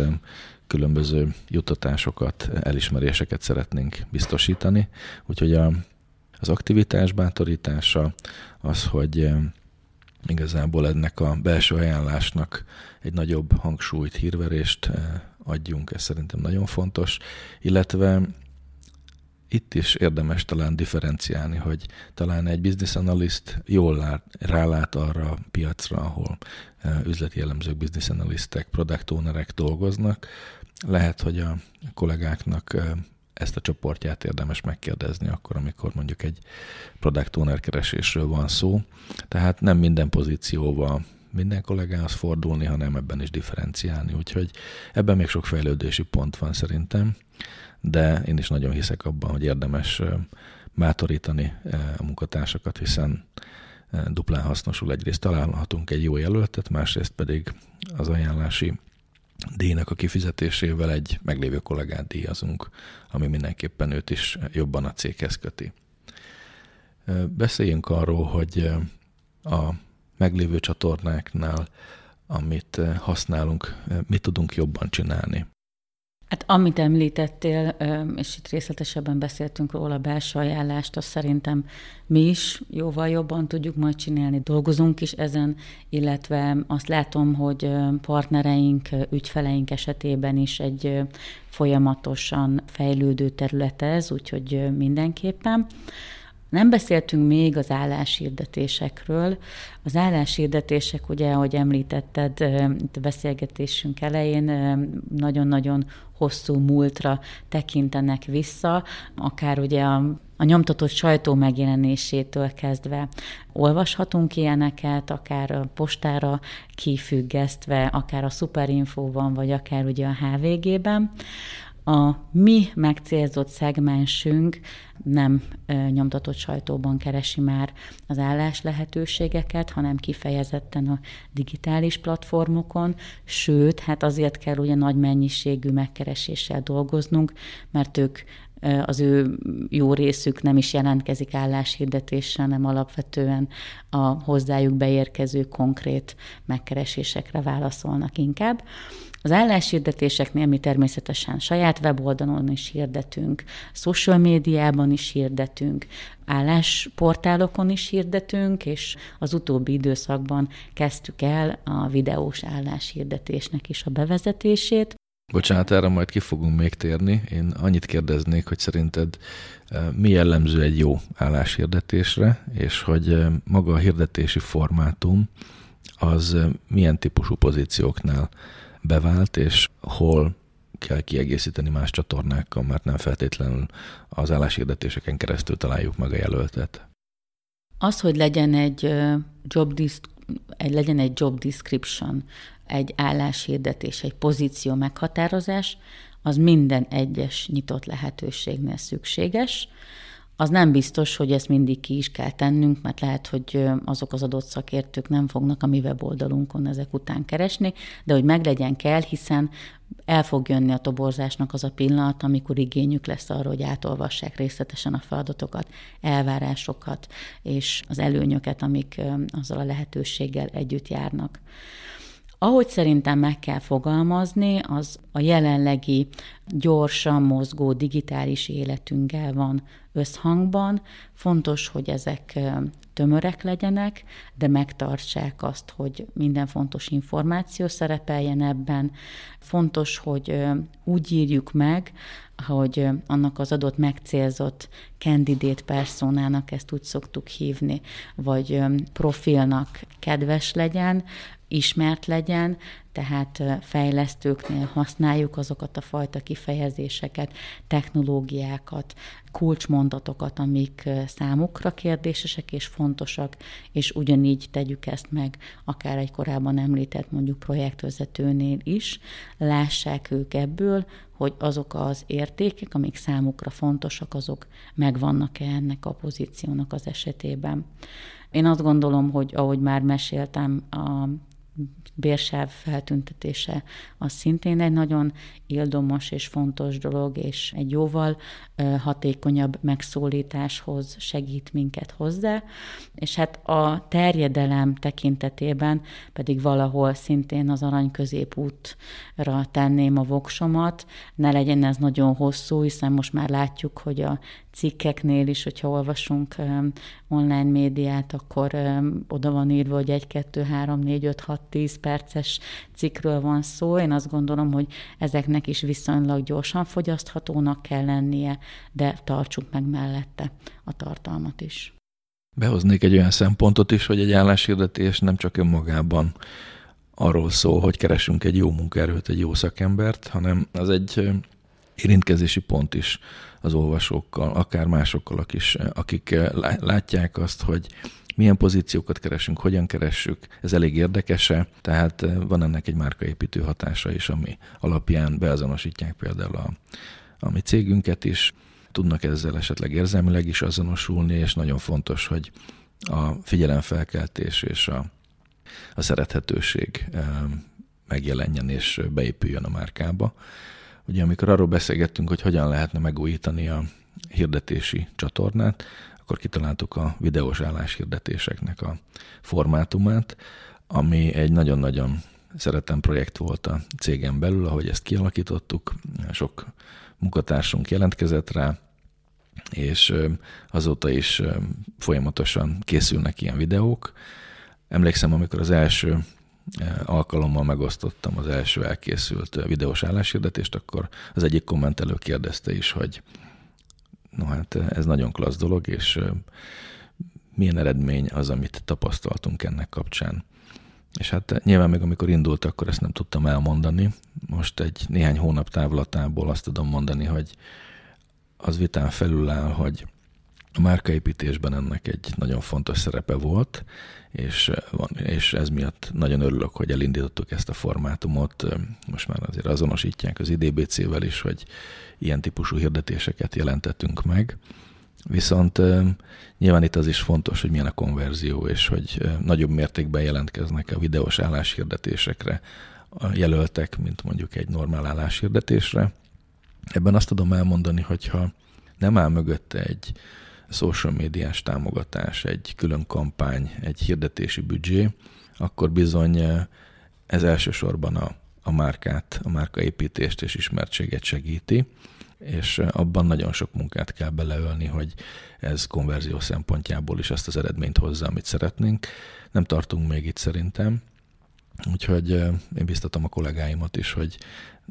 különböző juttatásokat, elismeréseket szeretnénk biztosítani. Úgyhogy a, az aktivitás bátorítása az, hogy igazából ennek a belső ajánlásnak egy nagyobb hangsúlyt, hírverést adjunk, ez szerintem nagyon fontos, illetve itt is érdemes talán differenciálni, hogy talán egy business analyst jól lát, rálát arra a piacra, ahol üzleti jellemzők, business analistek, product ownerek dolgoznak. Lehet, hogy a kollégáknak ezt a csoportját érdemes megkérdezni akkor, amikor mondjuk egy product owner keresésről van szó. Tehát nem minden pozícióval minden kollégához fordulni, hanem ebben is differenciálni. Úgyhogy ebben még sok fejlődési pont van szerintem, de én is nagyon hiszek abban, hogy érdemes bátorítani a munkatársakat, hiszen duplán hasznosul. Egyrészt találhatunk egy jó jelöltet, másrészt pedig az ajánlási díjnak a kifizetésével egy meglévő kollégát díjazunk, ami mindenképpen őt is jobban a céghez köti. Beszéljünk arról, hogy a meglévő csatornáknál, amit használunk, mit tudunk jobban csinálni. Hát amit említettél, és itt részletesebben beszéltünk róla, a belső ajánlást, azt szerintem mi is jóval jobban tudjuk majd csinálni. Dolgozunk is ezen, illetve azt látom, hogy partnereink, ügyfeleink esetében is egy folyamatosan fejlődő terület ez, úgyhogy mindenképpen. Nem beszéltünk még az álláshirdetésekről. Az álláshirdetések, ugye, ahogy említetted itt a beszélgetésünk elején, nagyon-nagyon hosszú múltra tekintenek vissza, akár ugye a, a nyomtatott sajtó megjelenésétől kezdve olvashatunk ilyeneket, akár a postára kifüggesztve, akár a Superinfóban, vagy akár ugye a HVG-ben a mi megcélzott szegmensünk nem nyomtatott sajtóban keresi már az állás lehetőségeket, hanem kifejezetten a digitális platformokon, sőt, hát azért kell ugye nagy mennyiségű megkereséssel dolgoznunk, mert ők az ő jó részük nem is jelentkezik álláshirdetéssel, hanem alapvetően a hozzájuk beérkező konkrét megkeresésekre válaszolnak inkább. Az álláshirdetéseknél mi természetesen saját weboldalon is hirdetünk, social médiában is hirdetünk, állásportálokon is hirdetünk, és az utóbbi időszakban kezdtük el a videós álláshirdetésnek is a bevezetését. Bocsánat, erre majd ki fogunk még térni. Én annyit kérdeznék, hogy szerinted eh, mi jellemző egy jó álláshirdetésre, és hogy eh, maga a hirdetési formátum az eh, milyen típusú pozícióknál bevált, és hol kell kiegészíteni más csatornákkal, mert nem feltétlenül az álláshirdetéseken keresztül találjuk meg a jelöltet. Az, hogy legyen egy job, egy, legyen egy job description, egy álláshirdetés, egy pozíció meghatározás, az minden egyes nyitott lehetőségnél szükséges. Az nem biztos, hogy ezt mindig ki is kell tennünk, mert lehet, hogy azok az adott szakértők nem fognak a mi weboldalunkon ezek után keresni, de hogy meglegyen kell, hiszen el fog jönni a toborzásnak az a pillanat, amikor igényük lesz arra, hogy átolvassák részletesen a feladatokat, elvárásokat és az előnyöket, amik azzal a lehetőséggel együtt járnak. Ahogy szerintem meg kell fogalmazni, az a jelenlegi gyorsan mozgó digitális életünkkel van összhangban. Fontos, hogy ezek tömörek legyenek, de megtartsák azt, hogy minden fontos információ szerepeljen ebben. Fontos, hogy úgy írjuk meg, hogy annak az adott megcélzott candidate personának, ezt úgy szoktuk hívni, vagy profilnak kedves legyen, ismert legyen, tehát fejlesztőknél használjuk azokat a fajta kifejezéseket, technológiákat, kulcsmondatokat, amik számukra kérdésesek és fontosak, és ugyanígy tegyük ezt meg akár egy korábban említett mondjuk projektvezetőnél is, lássák ők ebből, hogy azok az értékek, amik számukra fontosak, azok megvannak-e ennek a pozíciónak az esetében. Én azt gondolom, hogy ahogy már meséltem, a bérsáv feltüntetése az szintén egy nagyon ildomos és fontos dolog, és egy jóval hatékonyabb megszólításhoz segít minket hozzá. És hát a terjedelem tekintetében pedig valahol szintén az arany középútra tenném a voksomat. Ne legyen ez nagyon hosszú, hiszen most már látjuk, hogy a cikkeknél is, hogyha olvasunk online médiát, akkor oda van írva, hogy 1, 2, 3, 4, 5, 6, 10 perces cikkről van szó. Én azt gondolom, hogy ezeknek is viszonylag gyorsan fogyaszthatónak kell lennie, de tartsuk meg mellette a tartalmat is. Behoznék egy olyan szempontot is, hogy egy álláshirdetés nem csak önmagában arról szól, hogy keresünk egy jó munkaerőt, egy jó szakembert, hanem az egy érintkezési pont is az olvasókkal, akár másokkal is, akik látják azt, hogy milyen pozíciókat keresünk, hogyan keressük, ez elég érdekese, tehát van ennek egy márkaépítő hatása is, ami alapján beazonosítják például a, a mi cégünket is, tudnak ezzel esetleg érzelmileg is azonosulni, és nagyon fontos, hogy a figyelemfelkeltés és a, a szerethetőség megjelenjen és beépüljön a márkába. Ugye amikor arról beszélgettünk, hogy hogyan lehetne megújítani a hirdetési csatornát, akkor kitaláltuk a videós álláshirdetéseknek a formátumát, ami egy nagyon-nagyon szeretem projekt volt a cégen belül, ahogy ezt kialakítottuk. Sok munkatársunk jelentkezett rá, és azóta is folyamatosan készülnek ilyen videók. Emlékszem, amikor az első alkalommal megosztottam az első elkészült videós álláshirdetést, akkor az egyik kommentelő kérdezte is, hogy no hát ez nagyon klassz dolog, és milyen eredmény az, amit tapasztaltunk ennek kapcsán. És hát nyilván még amikor indult, akkor ezt nem tudtam elmondani. Most egy néhány hónap távlatából azt tudom mondani, hogy az vitán felül áll, hogy a márkaépítésben ennek egy nagyon fontos szerepe volt, és, van, és ez miatt nagyon örülök, hogy elindítottuk ezt a formátumot. Most már azért azonosítják az IDBC-vel is, hogy ilyen típusú hirdetéseket jelentettünk meg. Viszont nyilván itt az is fontos, hogy milyen a konverzió, és hogy nagyobb mértékben jelentkeznek a videós álláshirdetésekre a jelöltek, mint mondjuk egy normál álláshirdetésre. Ebben azt tudom elmondani, hogyha nem áll mögötte egy social médiás támogatás, egy külön kampány, egy hirdetési büdzsé, akkor bizony ez elsősorban a, a márkát, a márkaépítést és ismertséget segíti, és abban nagyon sok munkát kell beleölni, hogy ez konverzió szempontjából is azt az eredményt hozza, amit szeretnénk. Nem tartunk még itt szerintem, úgyhogy én biztatom a kollégáimat is, hogy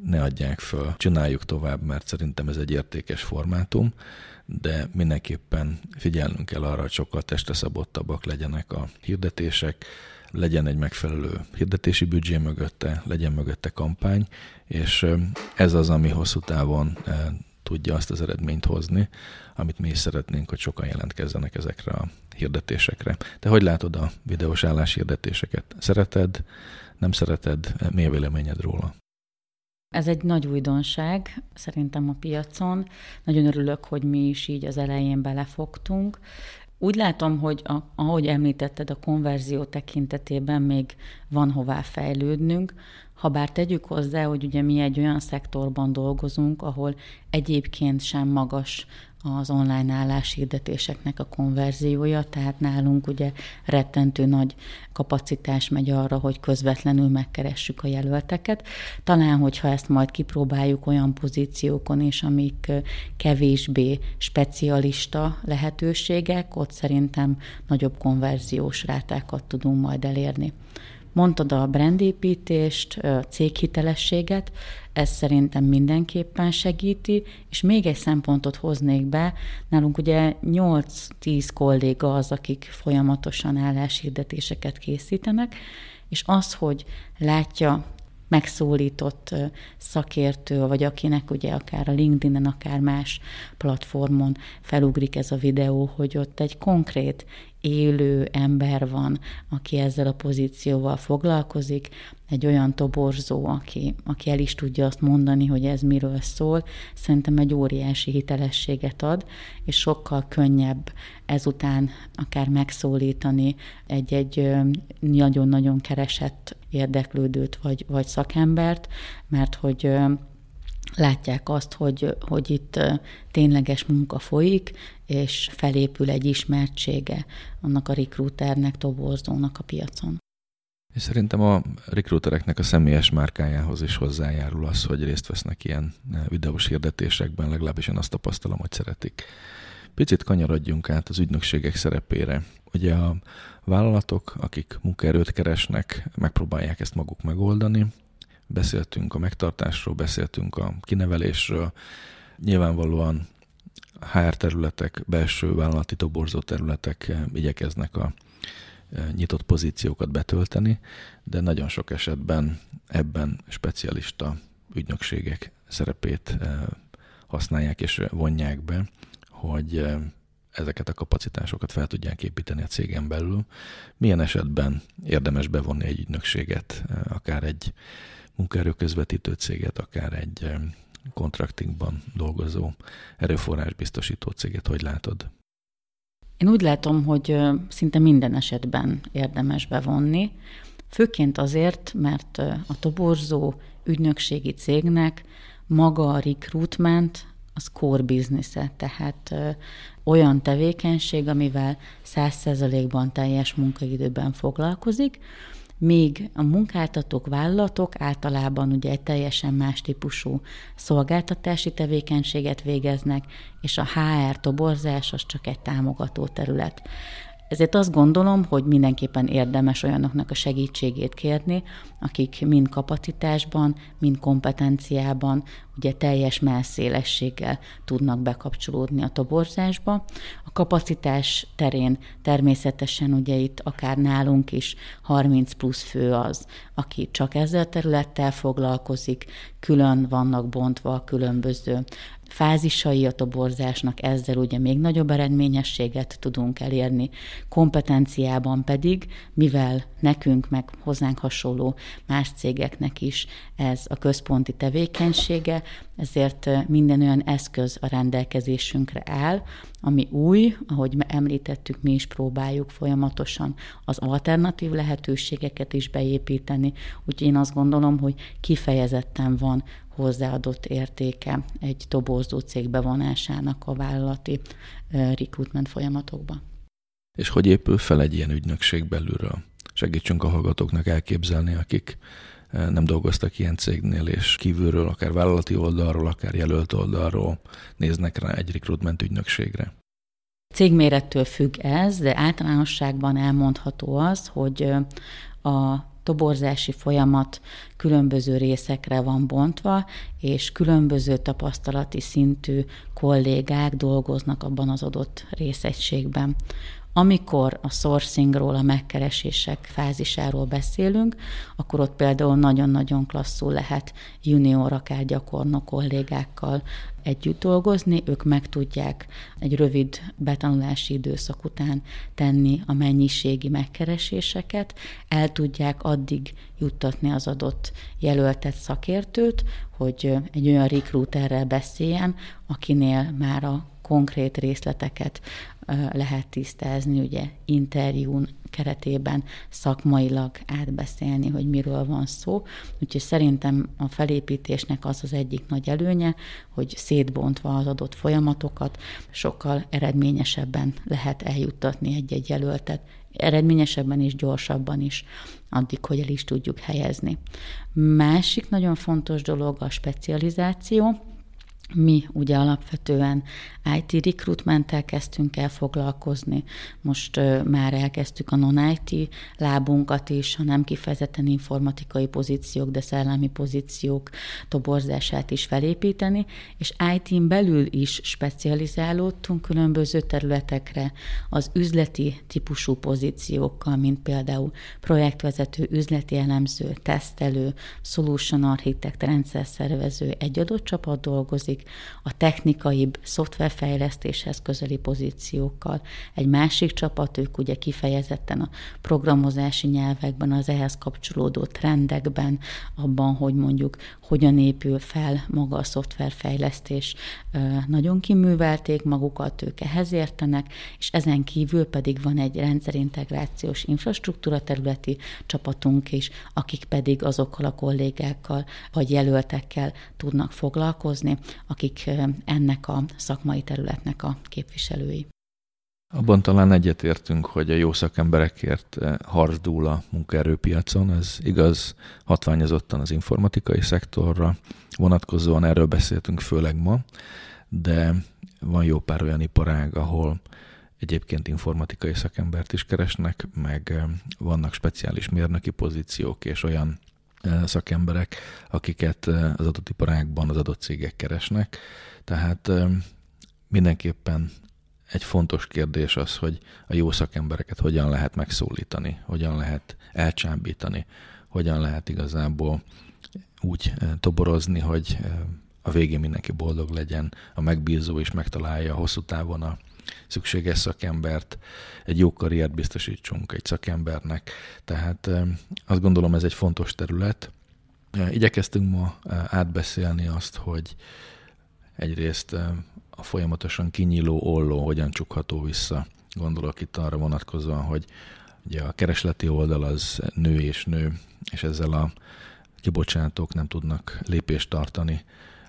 ne adják föl, csináljuk tovább, mert szerintem ez egy értékes formátum, de mindenképpen figyelnünk kell arra, hogy sokkal testre szabottabbak legyenek a hirdetések, legyen egy megfelelő hirdetési büdzsé mögötte, legyen mögötte kampány, és ez az, ami hosszú távon tudja azt az eredményt hozni, amit mi is szeretnénk, hogy sokan jelentkezzenek ezekre a hirdetésekre. De hogy látod a videós állás hirdetéseket? Szereted, nem szereted? Mi a véleményed róla? Ez egy nagy újdonság szerintem a piacon. Nagyon örülök, hogy mi is így az elején belefogtunk. Úgy látom, hogy a, ahogy említetted, a konverzió tekintetében még van hová fejlődnünk, ha bár tegyük hozzá, hogy ugye mi egy olyan szektorban dolgozunk, ahol egyébként sem magas az online álláshirdetéseknek a konverziója, tehát nálunk ugye rettentő nagy kapacitás megy arra, hogy közvetlenül megkeressük a jelölteket. Talán, hogyha ezt majd kipróbáljuk olyan pozíciókon is, amik kevésbé specialista lehetőségek, ott szerintem nagyobb konverziós rátákat tudunk majd elérni. Mondtad a brandépítést, céghitelességet, ez szerintem mindenképpen segíti, és még egy szempontot hoznék be, nálunk ugye 8-10 kolléga az, akik folyamatosan álláshirdetéseket készítenek, és az, hogy látja megszólított szakértő, vagy akinek ugye akár a LinkedIn-en, akár más platformon felugrik ez a videó, hogy ott egy konkrét élő ember van, aki ezzel a pozícióval foglalkozik, egy olyan toborzó, aki, aki el is tudja azt mondani, hogy ez miről szól, szerintem egy óriási hitelességet ad, és sokkal könnyebb ezután akár megszólítani egy-egy nagyon-nagyon keresett érdeklődőt vagy, vagy szakembert, mert hogy látják azt, hogy, hogy itt tényleges munka folyik, és felépül egy ismertsége annak a recruiternek, toborzónak a piacon. És szerintem a rekrútereknek a személyes márkájához is hozzájárul az, hogy részt vesznek ilyen videós hirdetésekben, legalábbis én azt tapasztalom, hogy szeretik. Picit kanyarodjunk át az ügynökségek szerepére. Ugye a vállalatok, akik munkaerőt keresnek, megpróbálják ezt maguk megoldani, Beszéltünk a megtartásról, beszéltünk a kinevelésről. Nyilvánvalóan HR területek, belső vállalati toborzó területek eh, igyekeznek a eh, nyitott pozíciókat betölteni, de nagyon sok esetben ebben specialista ügynökségek szerepét eh, használják és vonják be, hogy ezeket a kapacitásokat fel tudják építeni a cégen belül. Milyen esetben érdemes bevonni egy ügynökséget, akár egy munkaerő közvetítő céget, akár egy kontraktingban dolgozó erőforrás biztosító céget, hogy látod? Én úgy látom, hogy szinte minden esetben érdemes bevonni, főként azért, mert a toborzó ügynökségi cégnek maga a recruitment az core business tehát olyan tevékenység, amivel 100%-ban teljes munkaidőben foglalkozik, míg a munkáltatók, vállalatok általában ugye egy teljesen más típusú szolgáltatási tevékenységet végeznek, és a HR toborzás az csak egy támogató terület. Ezért azt gondolom, hogy mindenképpen érdemes olyanoknak a segítségét kérni, akik mind kapacitásban, mind kompetenciában, ugye teljes melszélességgel tudnak bekapcsolódni a toborzásba. A kapacitás terén természetesen ugye itt akár nálunk is 30 plusz fő az, aki csak ezzel a területtel foglalkozik, külön vannak bontva a különböző fázisai a toborzásnak, ezzel ugye még nagyobb eredményességet tudunk elérni. Kompetenciában pedig, mivel nekünk, meg hozzánk hasonló más cégeknek is ez a központi tevékenysége, ezért minden olyan eszköz a rendelkezésünkre áll, ami új, ahogy említettük, mi is próbáljuk folyamatosan az alternatív lehetőségeket is beépíteni, úgyhogy én azt gondolom, hogy kifejezetten van hozzáadott értéke egy toborzó cég bevonásának a vállalati recruitment folyamatokba. És hogy épül fel egy ilyen ügynökség belülről? Segítsünk a hallgatóknak elképzelni, akik nem dolgoztak ilyen cégnél, és kívülről, akár vállalati oldalról, akár jelölt oldalról néznek rá egy recruitment ügynökségre. Cégmérettől függ ez, de általánosságban elmondható az, hogy a toborzási folyamat különböző részekre van bontva, és különböző tapasztalati szintű kollégák dolgoznak abban az adott részegységben. Amikor a sourcingról, a megkeresések fázisáról beszélünk, akkor ott például nagyon-nagyon klasszul lehet junior, akár gyakornok kollégákkal együtt dolgozni, ők meg tudják egy rövid betanulási időszak után tenni a mennyiségi megkereséseket, el tudják addig juttatni az adott jelöltet szakértőt, hogy egy olyan recruiterrel beszéljen, akinél már a konkrét részleteket lehet tisztázni, ugye interjún keretében szakmailag átbeszélni, hogy miről van szó. Úgyhogy szerintem a felépítésnek az az egyik nagy előnye, hogy szétbontva az adott folyamatokat sokkal eredményesebben lehet eljuttatni egy-egy jelöltet, eredményesebben és gyorsabban is, addig, hogy el is tudjuk helyezni. Másik nagyon fontos dolog a specializáció, mi ugye alapvetően IT recruitmenttel kezdtünk el foglalkozni, most uh, már elkezdtük a non-IT lábunkat is, ha nem kifejezetten informatikai pozíciók, de szellemi pozíciók toborzását is felépíteni, és IT-n belül is specializálódtunk különböző területekre az üzleti típusú pozíciókkal, mint például projektvezető, üzleti elemző, tesztelő, solution architect, rendszerszervező, egy adott csapat dolgozik, dolgozik, a technikaibb szoftverfejlesztéshez közeli pozíciókkal. Egy másik csapat, ők ugye kifejezetten a programozási nyelvekben, az ehhez kapcsolódó trendekben, abban, hogy mondjuk hogyan épül fel maga a szoftverfejlesztés, nagyon kiművelték magukat, ők ehhez értenek, és ezen kívül pedig van egy rendszerintegrációs infrastruktúra területi csapatunk is, akik pedig azokkal a kollégákkal vagy jelöltekkel tudnak foglalkozni, akik ennek a szakmai területnek a képviselői. Abban talán egyetértünk, hogy a jó szakemberekért harcdúl a munkaerőpiacon. Ez igaz hatványozottan az informatikai szektorra. Vonatkozóan erről beszéltünk főleg ma, de van jó pár olyan iparág, ahol egyébként informatikai szakembert is keresnek, meg vannak speciális mérnöki pozíciók és olyan szakemberek, akiket az adott iparágban az adott cégek keresnek. Tehát mindenképpen egy fontos kérdés az, hogy a jó szakembereket hogyan lehet megszólítani, hogyan lehet elcsábítani, hogyan lehet igazából úgy toborozni, hogy a végén mindenki boldog legyen, a megbízó is megtalálja hosszú távon a szükséges szakembert, egy jó karriert biztosítsunk egy szakembernek. Tehát azt gondolom ez egy fontos terület. Igyekeztünk ma átbeszélni azt, hogy egyrészt a folyamatosan kinyíló olló hogyan csukható vissza. Gondolok itt arra vonatkozóan, hogy ugye a keresleti oldal az nő és nő, és ezzel a kibocsátók nem tudnak lépést tartani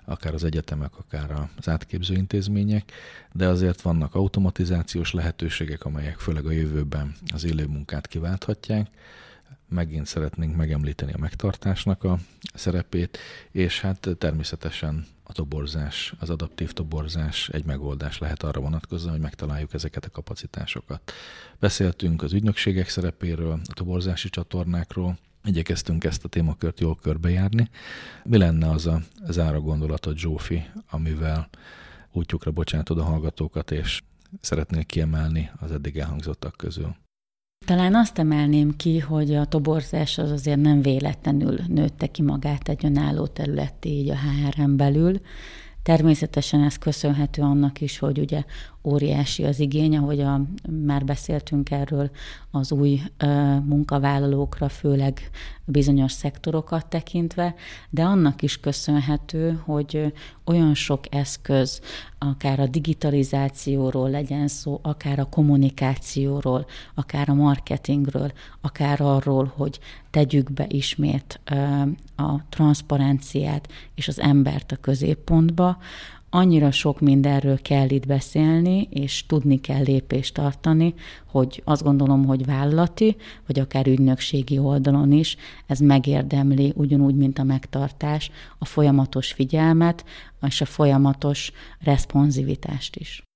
akár az egyetemek, akár az átképző intézmények, de azért vannak automatizációs lehetőségek, amelyek főleg a jövőben az élő munkát kiválthatják. Megint szeretnénk megemlíteni a megtartásnak a szerepét, és hát természetesen a toborzás, az adaptív toborzás egy megoldás lehet arra vonatkozóan, hogy megtaláljuk ezeket a kapacitásokat. Beszéltünk az ügynökségek szerepéről, a toborzási csatornákról, Igyekeztünk ezt a témakört jól körbejárni. Mi lenne az a zára gondolatot, Zsófi, amivel útjukra bocsátod a hallgatókat, és szeretnél kiemelni az eddig elhangzottak közül? Talán azt emelném ki, hogy a toborzás az azért nem véletlenül nőtte ki magát egy önálló területté így a HR-en belül. Természetesen ez köszönhető annak is, hogy ugye óriási az igény, ahogy a, már beszéltünk erről az új munkavállalókra, főleg bizonyos szektorokat tekintve, de annak is köszönhető, hogy olyan sok eszköz, akár a digitalizációról legyen szó, akár a kommunikációról, akár a marketingről, akár arról, hogy tegyük be ismét a transzparenciát és az embert a középpontba, annyira sok mindenről kell itt beszélni, és tudni kell lépést tartani, hogy azt gondolom, hogy vállalati, vagy akár ügynökségi oldalon is ez megérdemli, ugyanúgy, mint a megtartás, a folyamatos figyelmet, és a folyamatos responsivitást is.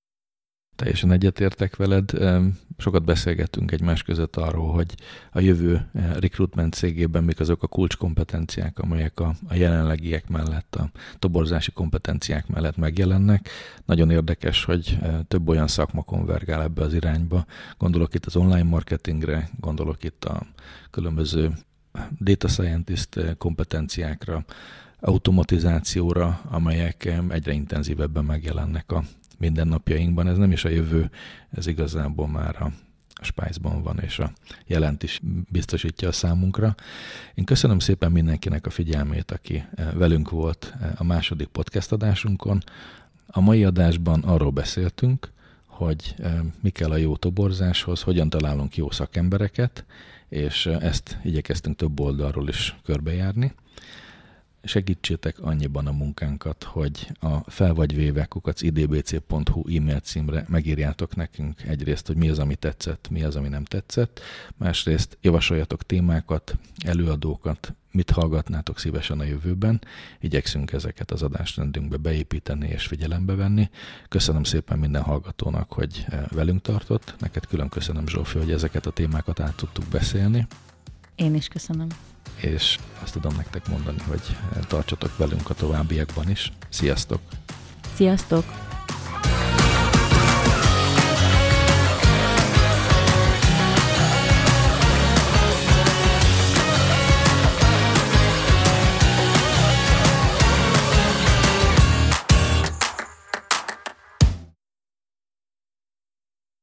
Teljesen egyetértek veled. Sokat beszélgettünk egymás között arról, hogy a jövő recruitment cégében mik azok a kulcskompetenciák, amelyek a, a jelenlegiek mellett, a toborzási kompetenciák mellett megjelennek. Nagyon érdekes, hogy több olyan szakma konvergál ebbe az irányba. Gondolok itt az online marketingre, gondolok itt a különböző data scientist kompetenciákra, automatizációra, amelyek egyre intenzívebben megjelennek a mindennapjainkban. Ez nem is a jövő, ez igazából már a Spice-ban van, és a jelent is biztosítja a számunkra. Én köszönöm szépen mindenkinek a figyelmét, aki eh, velünk volt eh, a második podcast adásunkon. A mai adásban arról beszéltünk, hogy eh, mi kell a jó toborzáshoz, hogyan találunk jó szakembereket, és ezt igyekeztünk több oldalról is körbejárni segítsétek annyiban a munkánkat, hogy a felvagyvéve kukac idbc.hu e-mail címre megírjátok nekünk egyrészt, hogy mi az, ami tetszett, mi az, ami nem tetszett, másrészt javasoljatok témákat, előadókat, mit hallgatnátok szívesen a jövőben. Igyekszünk ezeket az adásrendünkbe beépíteni és figyelembe venni. Köszönöm szépen minden hallgatónak, hogy eh, velünk tartott. Neked külön köszönöm, Zsófi, hogy ezeket a témákat át tudtuk beszélni. Én is köszönöm és azt tudom nektek mondani, hogy tartsatok velünk a továbbiakban is. Sziasztok! Sziasztok!